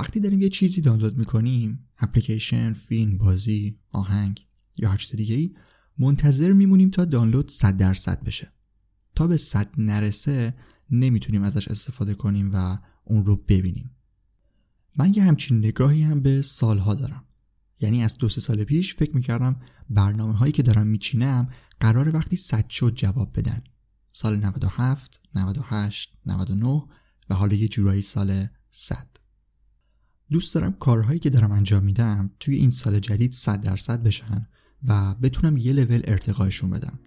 وقتی داریم یه چیزی دانلود می‌کنیم اپلیکیشن، فیلم، بازی، آهنگ یا هر چیز دیگه ای منتظر میمونیم تا دانلود 100 درصد بشه. تا به 100 نرسه نمی‌تونیم ازش استفاده کنیم و اون رو ببینیم. من یه همچین نگاهی هم به سالها دارم. یعنی از دو سه سال پیش فکر می‌کردم برنامه هایی که دارم میچینم قرار وقتی صد شد جواب بدن. سال 97 98 99 و حالا یه جورایی سال 100 دوست دارم کارهایی که دارم انجام میدم توی این سال جدید 100 درصد بشن و بتونم یه لول ارتقایشون بدم.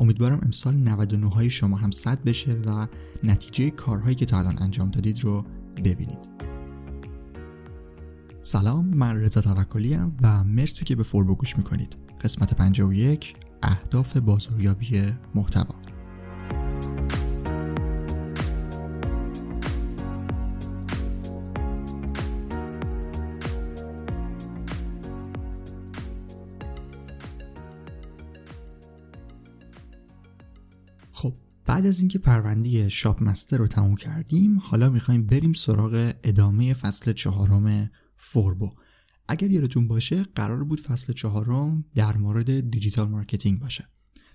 امیدوارم امسال 99 های شما هم 100 بشه و نتیجه کارهایی که تا الان انجام دادید رو ببینید. سلام من رضا توکلی و مرسی که به فوربو گوش می‌کنید. قسمت 51 اهداف بازاریابی محتوا. بعد از اینکه پرونده شاپ مستر رو تموم کردیم حالا می‌خوایم بریم سراغ ادامه فصل چهارم فوربو. اگر یادتون باشه قرار بود فصل چهارم در مورد digital marketing باشه.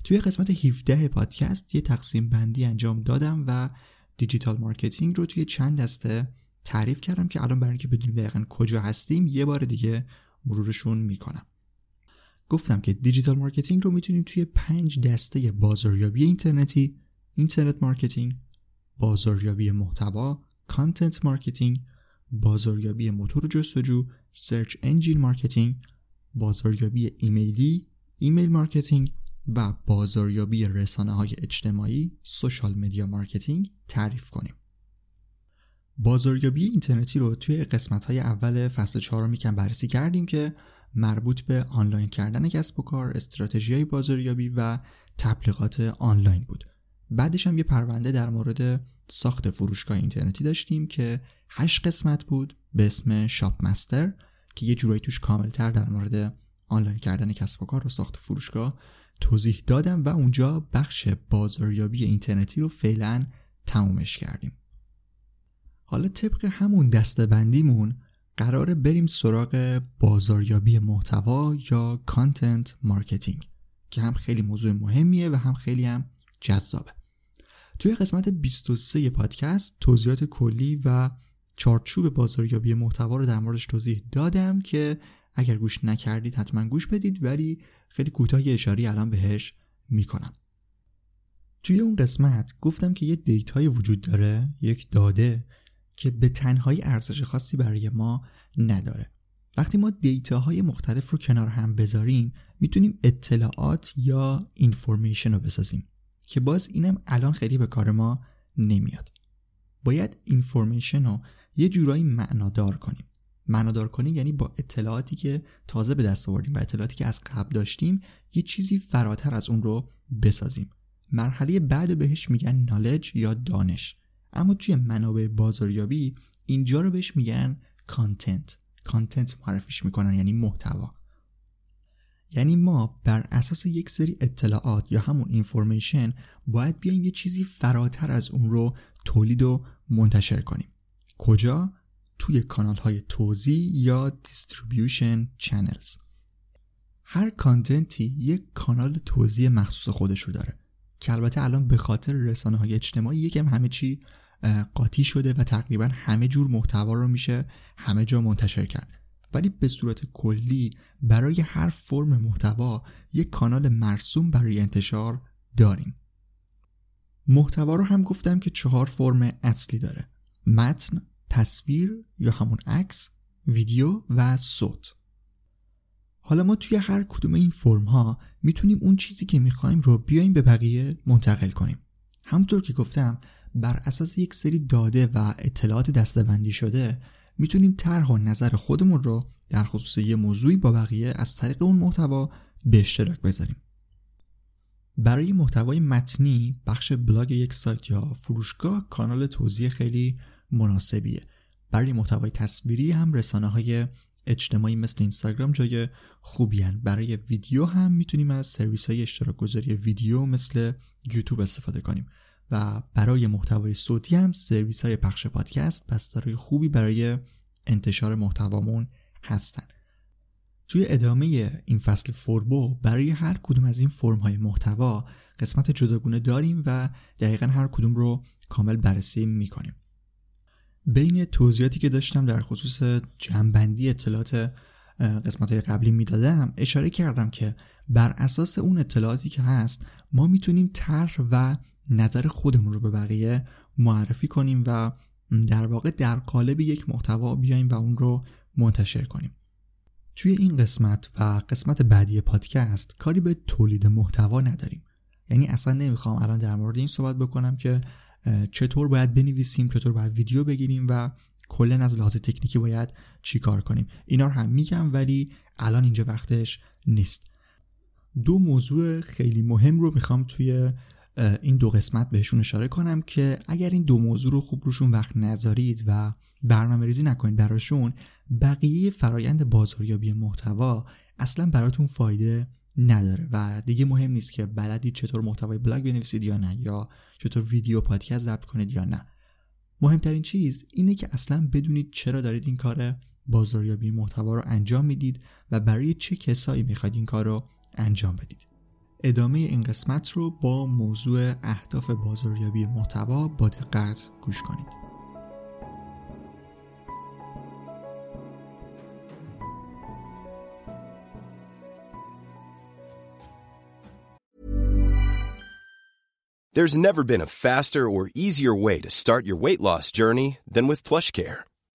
توی قسمت 17 پادکست یه تقسیم بندی انجام دادم و digital marketing رو توی چند دسته تعریف کردم که الان برای اینکه بدونیم دقیقا کجا هستیم یه بار دیگه مرورشون می‌کنم. گفتم که digital marketing رو می‌تونیم توی پنج دسته بازاریابی اینترنتی internet marketing بازاریابی محتوا content marketing بازاریابی موتور جستجو search engine marketing بازاریابی ایمیلی email marketing و بازاریابی رسانه های اجتماعی social media marketing تعریف کنیم بازاریابی اینترنتی رو توی قسمت های اول فصل چهارم یکم بررسی کردیم که مربوط به آنلاین کردن کسب و کار، استراتژی های بازاریابی و تبلیغات آنلاین بود. بعدش هم یه پرونده در مورد ساخت فروشگاه اینترنتی داشتیم که هشت قسمت بود به اسم شاپ مستر که یه جورایی توش کاملتر در مورد آنلاین کردن کسب و کار و ساخت فروشگاه توضیح دادم و اونجا بخش بازاریابی اینترنتی رو فعلا تمومش کردیم. حالا طبق همون دسته بندیمون قراره بریم سراغ بازاریابی محتوا یا content marketing که هم خیلی موضوع مهمیه و هم خیلی هم جذابه توی قسمت 23 پادکست توضیحات کلی و چارچوب بازاریابی محتوا رو در موردش توضیح دادم که اگر گوش نکردید حتما گوش بدید ولی خیلی کوتاه اشاره‌ای الان بهش می‌کنم. توی اون قسمت گفتم که یه data ی وجود داره یک داده که به تنهایی ارزش خاصی برای ما نداره. وقتی ما دیتاهای مختلف رو کنار هم بذاریم می‌تونیم اطلاعات یا اینفورمیشن رو بسازیم. که باز اینم الان خیلی به کار ما نمیاد. باید اینفورمیشن رو یه جورایی معنادار کنیم. معنادار کنیم یعنی با اطلاعاتی که تازه به دست آوردیم و اطلاعاتی که از قبل داشتیم یه چیزی فراتر از اون رو بسازیم. مرحله بعد بهش میگن knowledge یا دانش. اما توی منابع بازاریابی اینجا رو بهش میگن content content معرفیش می‌کنن یعنی محتوا. یعنی ما بر اساس یک سری اطلاعات یا همون information باید بیایم یه چیزی فراتر از اون رو تولید و منتشر کنیم. کجا؟ توی کانال های توزیع یا distribution channels هر کانتنتی یک کانال توضیح مخصوص خودش رو داره. که البته الان به خاطر رسانه های اجتماعی یکم همه چی قاطی شده و تقریبا همه جور محتوا رو میشه همه جا منتشر کرد. ولی به صورت کلی برای هر فرم محتوا یک کانال مرسوم برای انتشار داریم. محتوا رو هم گفتم که چهار فرم اصلی داره. متن، تصویر یا همون عکس، ویدیو و صوت. حالا ما توی هر کدوم این فرم ها می‌تونیم اون چیزی که می‌خوایم رو بیایم به بقیه منتقل کنیم. همونطور که گفتم بر اساس یک سری داده و اطلاعات دستبندی شده می‌تونیم طرح و نظر خودمون رو در خصوص یه موضوعی با بقیه از طریق اون محتوا به اشتراک بذاریم. برای محتوای متنی بخش بلاگ یک سایت یا فروشگاه کانال توضیح خیلی مناسبیه. برای محتوای تصویری هم رسانه های اجتماعی مثل اینستاگرام جای خوبی هن. برای ویدیو هم می‌تونیم از سرویس های اشتراک گذاری ویدیو مثل یوتیوب استفاده کنیم. و برای محتوای صوتی هم سرویس های پخش پادکست بسترهای خوبی برای انتشار محتوامون هستن. توی ادامه این فصل فوربو برای هر کدوم از این فرم های محتوا قسمت جداگونه داریم و دقیقا هر کدوم رو کامل بررسی می‌کنیم. بین توضیحاتی که داشتم در خصوص جمعبندی اطلاعات قسمت های قبلی می‌دادم اشاره کردم که بر اساس اون اطلاعاتی که هست ما می‌تونیم طرح و نظر خودمون رو به بقیه معرفی کنیم و در واقع در قالب یک محتوا بیایم و اون رو منتشر کنیم. توی این قسمت و قسمت بعدی پادکست کاری به تولید محتوا نداریم. یعنی اصلا نمی‌خوام الان در مورد این صحبت بکنم که چطور باید بنویسیم چطور باید ویدیو بگیریم و کلا از لحاظ تکنیکی باید چیکار کنیم. اینا رو هم میگم ولی الان اینجا وقتش نیست. دو موضوع خیلی مهم رو می‌خوام توی این دو قسمت بهشون اشاره کنم که اگر این دو موضوع رو خوب روشون وقت نذارید و برنامه ریزی نکنید براشون بقیه فرایند بازاریابی محتوا اصلا براتون فایده نداره و دیگه مهم نیست که بلدید چطور محتوای بلاگ بنویسید یا نه یا چطور ویدیو پادکست ضبط کنید یا نه. مهمترین چیز اینه که اصلا بدونید چرا دارید این کار بازاریابی محتوا رو انجام می‌دید و برای چه کسایی می‌خواید این کار رو انجام بدید. ادامه این قسمت رو با موضوع اهداف بازاریابی محتوا با دقت گوش کنید There's never been a faster or easier way to start your weight loss journey than with PlushCare.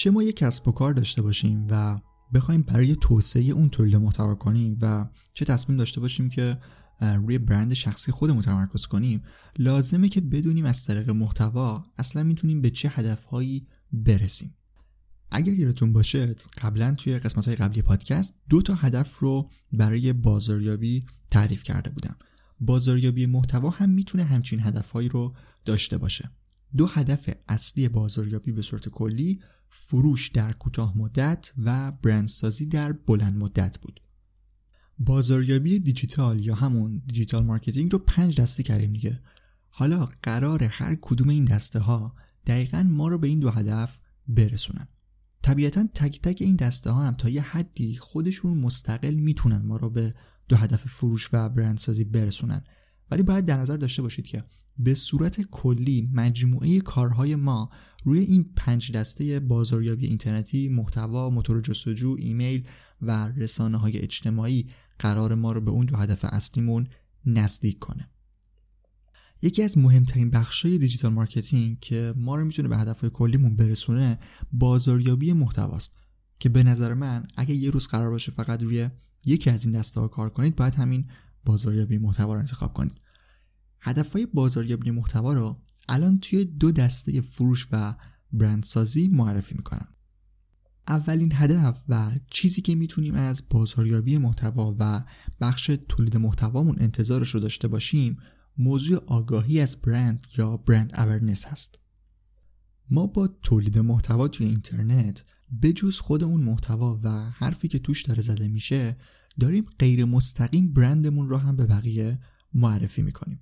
چه ما یک کسب و کار داشته باشیم و بخوایم برای توسعه اون تولید محتوا کنیم و چه تصمیم داشته باشیم که روی برند شخصی خودمون تمرکز کنیم لازمه که بدونیم از طریق محتوا اصلا می‌تونیم به چه هدفهایی برسیم. اگر یادتون باشه قبلا توی قسمت های قبلی پادکست دو تا هدف رو برای بازاریابی تعریف کرده بودم. بازاریابی محتوا هم می‌تونه همچین هدفهایی رو داشته باشه. دو هدف اصلی بازاریابی به صورت کلی فروش در کوتاه مدت و برندسازی در بلند مدت بود. بازاریابی دیجیتال یا همون digital marketing رو پنج دسته کردیم دیگه. حالا قراره هر کدوم این دسته ها دقیقا ما رو به این دو هدف برسونن. طبیعتا تک تک این دسته ها هم تا یه حدی خودشون مستقل می‌تونن ما رو به دو هدف فروش و برندسازی برسونن. ولی باید در نظر داشته باشید که به صورت کلی مجموعه کارهای ما روی این پنج دسته بازاریابی اینترنتی محتوا موتور جستجو ایمیل و رسانه های اجتماعی قراره ما رو به اون دو هدف اصلیمون نزدیک کنه. یکی از مهمترین بخشای digital marketing که ما رو می‌تونه به هدفهای کلیمون برسونه بازاریابی محتواست که به نظر من اگه یه روز قرار باشه فقط روی یکی از این دسته ها کار کنید باید همین بازاریابی محتوا رو انتخاب کنید هدفهای بازاریابی محتوا رو الان توی دو دسته فروش و برندسازی معرفی می‌کنم. اولین هدف و چیزی که می‌تونیم از بازاریابی محتوا و بخش تولید محتوامون انتظارش رو داشته باشیم موضوع آگاهی از برند یا برند اورنس هست. ما با تولید محتوا توی اینترنت بجز خود اون محتوا و حرفی که توش داره زده میشه داریم غیر مستقیم برندمون رو هم به بقیه معرفی می‌کنیم.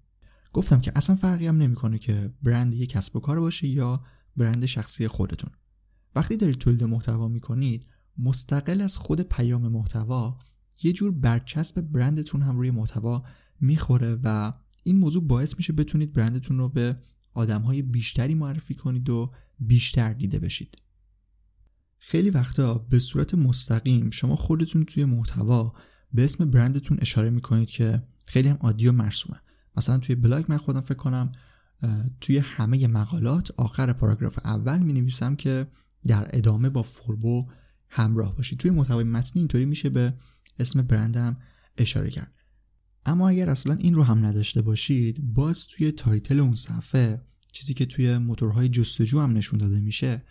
گفتم که اصلا فرقی هم نمی‌کنه که برند یک کسب و کار باشه یا برند شخصی خودتون. وقتی دارید تولید محتوا می‌کنید مستقل از خود پیام محتوا یه جور برچسب برندتون هم روی محتوا می‌خوره و این موضوع باعث میشه بتونید برندتون رو به آدمهای بیشتری معرفی کنید و بیشتر دیده بشید. خیلی وقتا به صورت مستقیم شما خودتون توی محتوا به اسم برندتون اشاره می‌کنید که خیلی هم عادی و مرسومه. مثلا توی بلاگ من خودم فکر کنم توی همه مقالات آخر پاراگراف اول می نویسم که در ادامه با فوربو همراه باشید. توی محتوای متنی اینطوری میشه به اسم برندم اشاره کرد. اما اگر اصلا این رو هم نداشته باشید باز توی تایتل اون صفحه چیزی که توی موتورهای جستجو هم نشون داده میشه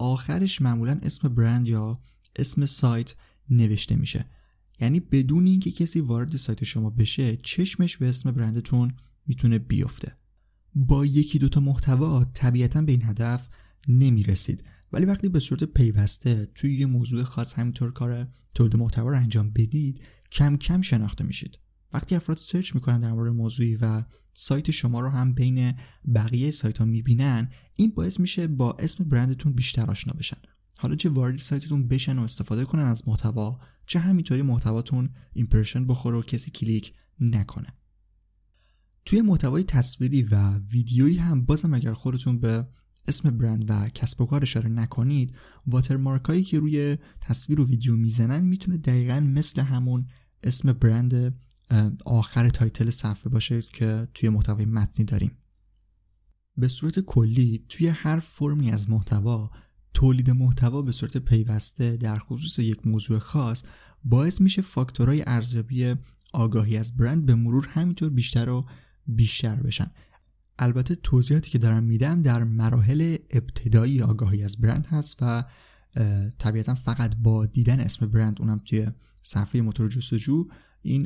آخرش معمولا اسم برند یا اسم سایت نوشته میشه. یعنی بدون اینکه کسی وارد سایت شما بشه چشمش به اسم برندتون می‌تونه بیفته. با یکی دوتا محتوا طبیعتا به این هدف نمی‌رسید. ولی وقتی به صورت پیوسته توی یه موضوع خاص همینطور کار تولید محتوا رو انجام بدید کم کم شناخته میشید. وقتی افراد سرچ می‌کنن در مورد موضوعی و سایت شما رو هم بین بقیه سایت ها می‌بینن این باعث میشه با اسم برندتون بیشتر آشنا بشن. حالا چه وارد سایتتون بشن و استفاده کنن از محتوا چه همینطوری محتواتون impression بخوره و کسی کلیک نکنه. توی محتوای تصویری و ویدیویی هم بازم اگر خودتون به اسم برند و کسب و کار اشاره نکنید watermark که روی تصویر و ویدیو می‌زنن می‌تونه دقیقا مثل همون اسم برند آخر title صفحه باشه که توی محتوای متنی داریم. به صورت کلی توی هر فرمی از محتوا تولید محتوا به صورت پیوسته در خصوص یک موضوع خاص باعث میشه فاکتورهای ارزیابی آگاهی از برند به مرور همینطور بیشتر و بیشتر بشن. البته توضیحاتی که دارم میدم در مراحل ابتدایی آگاهی از برند هست و طبیعتا فقط با دیدن اسم برند اونم توی صفحه موتور جستجو این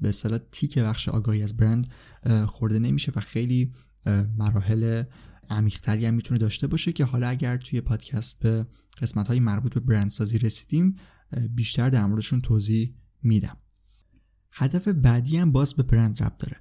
به اصطلاح تیک بخش آگاهی از برند خورده نمیشه و خیلی مراحل عمیقتری هم می‌تونه داشته باشه که حالا اگر توی پادکست به قسمت های مربوط به برندسازی رسیدیم بیشتر در موردشون توضیح میدم. هدف بعدی هم باز به برند رب داره.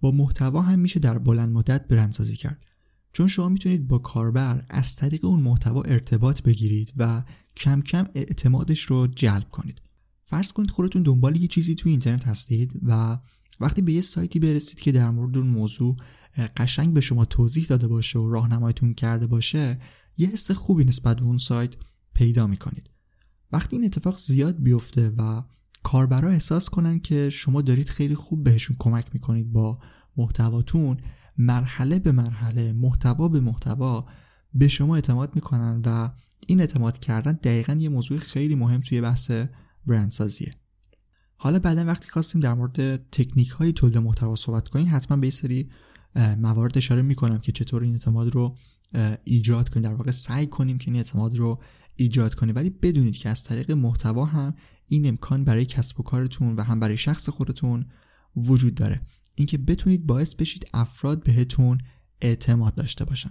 با محتوا هم میشه در بلند مدت برندسازی کرد. چون شما می‌تونید با کاربر از طریق اون محتوا ارتباط بگیرید و کم کم اعتمادش رو جلب کنید. فرض کنید خودتون دنبال یه چیزی توی اینترنت هستید و وقتی به یه سایتی برسید که در مورد اون موضوع قشنگ به شما توضیح داده باشه و راهنماییتون کرده باشه یه حس خوبی نسبت به اون سایت پیدا می‌کنید. وقتی این اتفاق زیاد بیفته و کاربرا احساس کنن که شما دارید خیلی خوب بهشون کمک می‌کنید با محتواتون مرحله به مرحله محتوا به محتوا به شما اعتماد می‌کنن و این اعتماد کردن دقیقا یه موضوع خیلی مهم توی بحث برندسازیه. حالا بعدا وقتی خواستیم در مورد تکنیک های تولید محتوا صحبت کنیم حتما به سری موارد اشاره می‌کنم که چطور این اعتماد رو ایجاد کنیم. در واقع سعی کنیم که این اعتماد رو ایجاد کنیم. ولی بدونید که از طریق محتوا هم این امکان برای کسب و کارتون و هم برای شخص خودتون وجود داره. اینکه بتونید باعث بشید افراد بهتون اعتماد داشته باشن.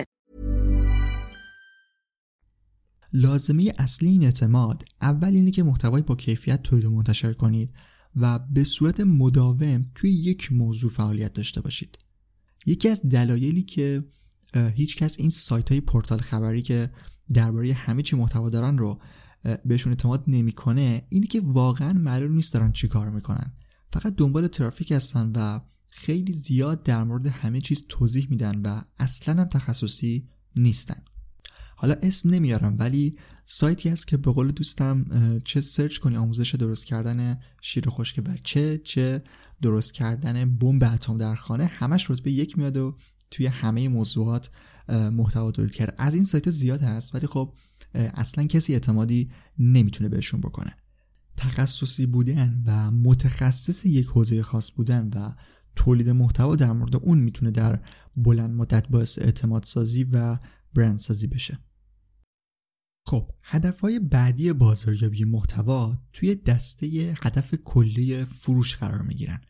لازمه اصلی این اعتماد اول اینه که محتوای با کیفیت تولید و منتشر کنید و به صورت مداوم توی یک موضوع فعالیت داشته باشید. یکی از دلایلی که هیچ کس این سایت های پورتال خبری که درباره همه چی محتوا دارن رو بهشون اعتماد نمی‌کنه اینه که واقعا معلوم نیست دارن چی کار می‌کنن. فقط دنبال ترافیک هستن و خیلی زیاد در مورد همه چیز توضیح میدن و اصلا هم تخصصی نیستن. حالا اسم نمیارم ولی سایتی هست که به قول دوستم چه سرچ کنی آموزش درست کردن شیر خشک بچه چه درست کردن بمب اتم در خانه همش رتبه یک میاد و توی همه موضوعات محتوا تولید کرد از این سایت زیاد هست ولی خب اصلا کسی اعتمادی نمی‌تونه بهشون بکنه. تخصصی بودن و متخصص یک حوزه خاص بودن و تولید محتوا در مورد اون می‌تونه در بلند مدت باعث اعتماد سازی و برند سازی بشه. خب هدفهای بعدی بازاریابی محتوا توی دسته هدف کلی فروش قرار می‌گیرن.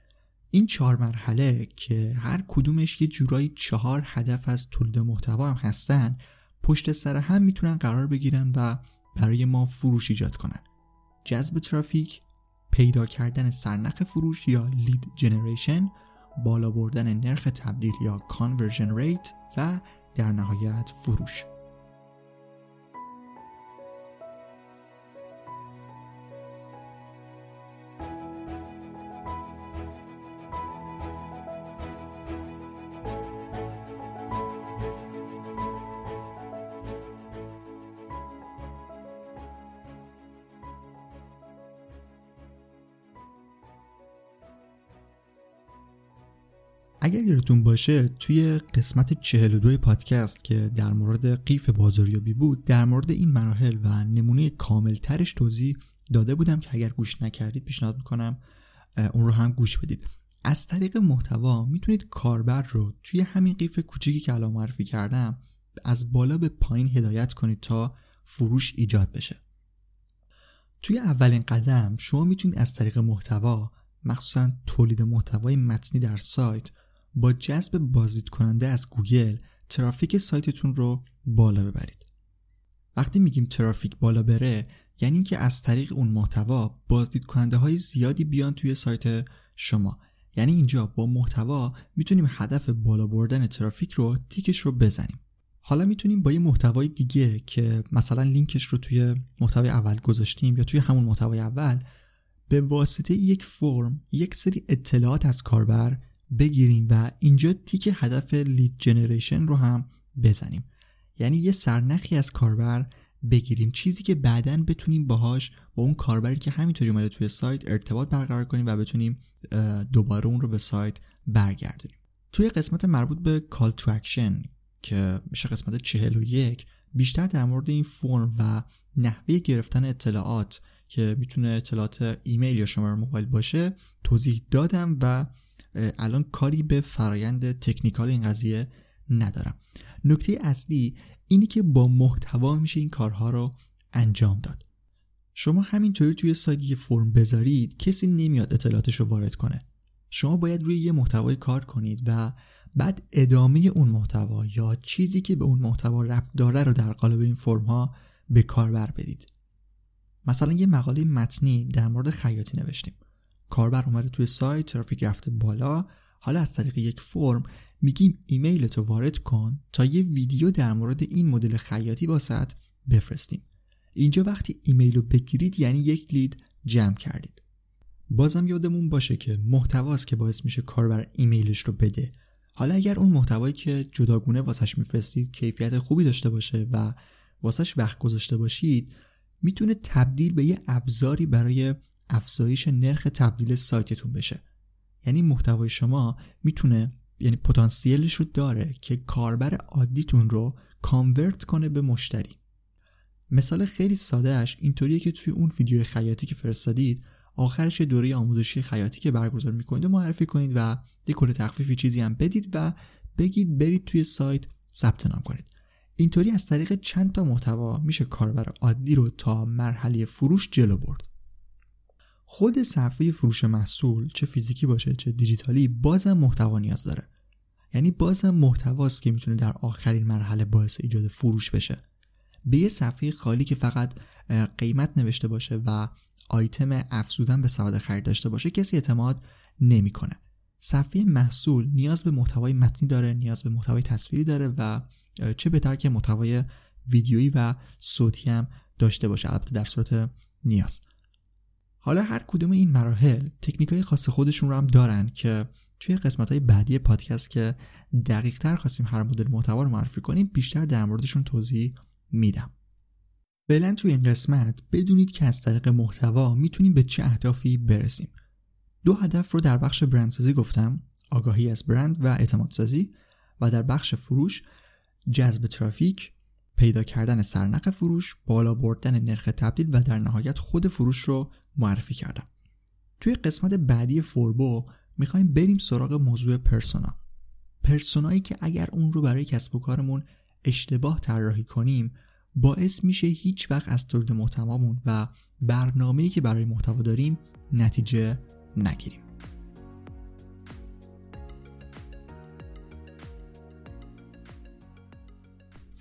این چهار مرحله که هر کدومش یه جورایی چهار هدف از تولید محتوا هم هستن پشت سر هم می‌تونن قرار بگیرن و برای ما فروش ایجاد کنن. جذب ترافیک پیدا کردن سرنخ فروش یا lead generation بالا بردن نرخ تبدیل یا conversion rate و در نهایت فروش. اگر یادتون باشه توی قسمت 42 پادکست که در مورد قیف بازاریابی بود در مورد این مراحل و نمونه کاملترش توضیح داده بودم که اگر گوش نکردید پیشنهاد می‌کنم اون رو هم گوش بدید. از طریق محتوا می‌تونید کاربر رو توی همین قیف کوچیکی که الان معرفی کردم از بالا به پایین هدایت کنید تا فروش ایجاد بشه. توی اولین قدم شما می‌تونید از طریق محتوا مخصوصا تولید محتوای متنی در سایت با جذب بازدید کننده از گوگل ترافیک سایتتون رو بالا ببرید. وقتی میگیم ترافیک بالا بره یعنی اینکه از طریق اون محتوا بازدید کننده های زیادی بیان توی سایت شما. یعنی اینجا با محتوا می‌تونیم هدف بالا بردن ترافیک رو تیکش رو بزنیم. حالا می‌تونیم با یه محتوای دیگه که مثلا لینکش رو توی محتوای اول گذاشتیم یا توی همون محتوای اول به واسطه یک فرم یک سری اطلاعات از کاربر بگیریم و اینجا تیک هدف lead generation رو هم بزنیم. یعنی یه سرنخی از کاربر بگیریم. چیزی که بعدا بتونیم باهاش با اون کاربری که همینطوری اومده توی سایت ارتباط برقرار کنیم و بتونیم دوباره اون رو به سایت برگردونیم. توی قسمت مربوط به call to action که میشه قسمت 41 بیشتر در مورد این فرم و نحوه گرفتن اطلاعات که می‌تونه اطلاعات ایمیل یا شماره موبایل باشه توضیح دادم و الان کاری به فرایند تکنیکال این قضیه ندارم. نکته اصلی اینی که با محتوا میشه این کارها رو انجام داد. شما همینطوری توی سایت یه فرم بذارید کسی نمیاد اطلاعاتش رو وارد کنه. شما باید روی یه محتوای کار کنید و بعد ادامه اون محتوا یا چیزی که به اون محتوا ربط داره رو در قالب این فرم ها به کاربر بدید. مثلا یه مقاله متنی در مورد خیاطی نوشتیم. کاربر اومده توی سایت ترافیک رفته بالا. حالا از طریق یک فرم میگیم ایمیل تو وارد کن تا یه ویدیو در مورد این مدل خیاطی واسط بفرستیم. اینجا وقتی ایمیل رو بگیرید یعنی یک لید جمع کردید. بازم یادمون باشه که محتواست که باعث میشه کاربر ایمیلش رو بده. حالا اگر اون محتوایی که جداگونه واسش میفرستید کیفیت خوبی داشته باشه و واسش وقت گذاشته باشید می‌تونه تبدیل به یه ابزاری برای افزایش نرخ تبدیل سایتتون بشه. یعنی محتوای شما می‌تونه یعنی پتانسیلش رو داره که کاربر عادیتون رو کانورت کنه به مشتری. مثال خیلی سادهش اینطوریه که توی اون ویدیو خیاطی که فرستادید آخرش دوره آموزشی خیاطی که برگزار می‌کنید و معرفی کنید و یه کل تخفیفی چیزی هم بدید و بگید برید توی سایت ثبت نام کنید. اینطوری از طریق چند تا محتوا میشه کاربر عادی رو تا مرحله فروش جلو برد. خود صفحه فروش محصول چه فیزیکی باشه چه دیجیتالی بازم محتوا نیاز داره. یعنی بازم محتواست که می‌تونه در آخرین مرحله باعث ایجاد فروش بشه. به یه صفحه خالی که فقط قیمت نوشته باشه و آیتم افزودن به سواد خرید داشته باشه کسی اعتماد نمی‌کنه. صفحه محصول نیاز به محتوای متنی داره نیاز به محتوای تصویری داره و چه بهتر که محتوای ویدیویی و صوتی هم داشته باشه. البته در صورت نیاز. حالا هر کدوم این مراحل تکنیک های خاص خودشون رو هم دارن که توی قسمت های بعدی پادکست که دقیق تر خواستیم هر مدل محتوا رو معرفی کنیم بیشتر در موردشون توضیح میدم. فعلا توی این قسمت بدونید که از طریق محتوا می‌تونیم به چه اهدافی برسیم. دو هدف رو در بخش برندسازی گفتم آگاهی از برند و اعتمادسازی و در بخش فروش جذب ترافیک پیدا کردن سرنخ فروش بالا بردن نرخ تبدیل و در نهایت خود فروش رو معرفی کردم. توی قسمت بعدی فوربو می‌خوایم بریم سراغ موضوع پرسونا. پرسونایی که اگر اون رو برای کسب و کارمون اشتباه طراحی کنیم باعث میشه هیچ وقت از تولید محتوامون و برنامه‌ای که برای محتوا داریم نتیجه نگیریم.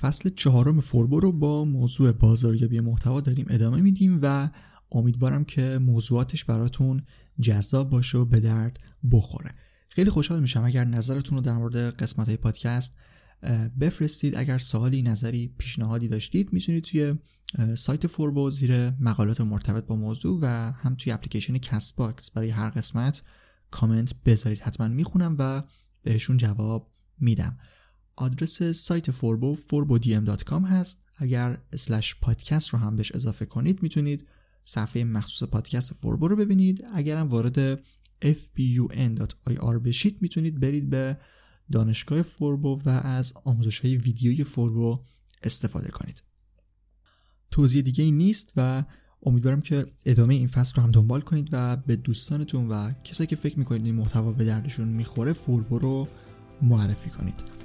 فصل چهارم فوربو رو با موضوع بازاریابی محتوا داریم ادامه میدیم و امیدوارم که موضوعاتش براتون جذاب باشه و به درد بخوره. خیلی خوشحال میشم اگر نظرتون رو در مورد قسمت های پادکست بفرستید. اگر سوالی نظری پیشنهادی داشتید می‌تونید توی سایت فوربو زیر مقالات مرتبط با موضوع و هم توی اپلیکیشن Castbox برای هر قسمت کامنت بذارید. حتما می‌خونم و بهشون جواب میدم. آدرس سایت فوربو forbodm.com هست. اگر slash پادکست رو هم بهش اضافه کنید می‌تونید صفحه مخصوص پادکست فوربو رو ببینید. اگرم وارد fbun.ir بشید می‌تونید برید به دانشگاه فوربو و از آموزش های ویدیوی فوربو استفاده کنید. توضیح دیگه ای نیست و امیدوارم که ادامه این فصل رو هم دنبال کنید و به دوستانتون و کسایی که فکر می‌کنید این محتوا به دردشون می‌خوره فوربو رو معرفی کنید.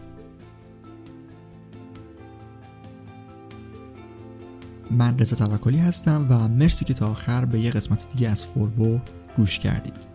من رضا توکلی هستم و مرسی که تا آخر به یه قسمت دیگه از فوربو گوش کردید.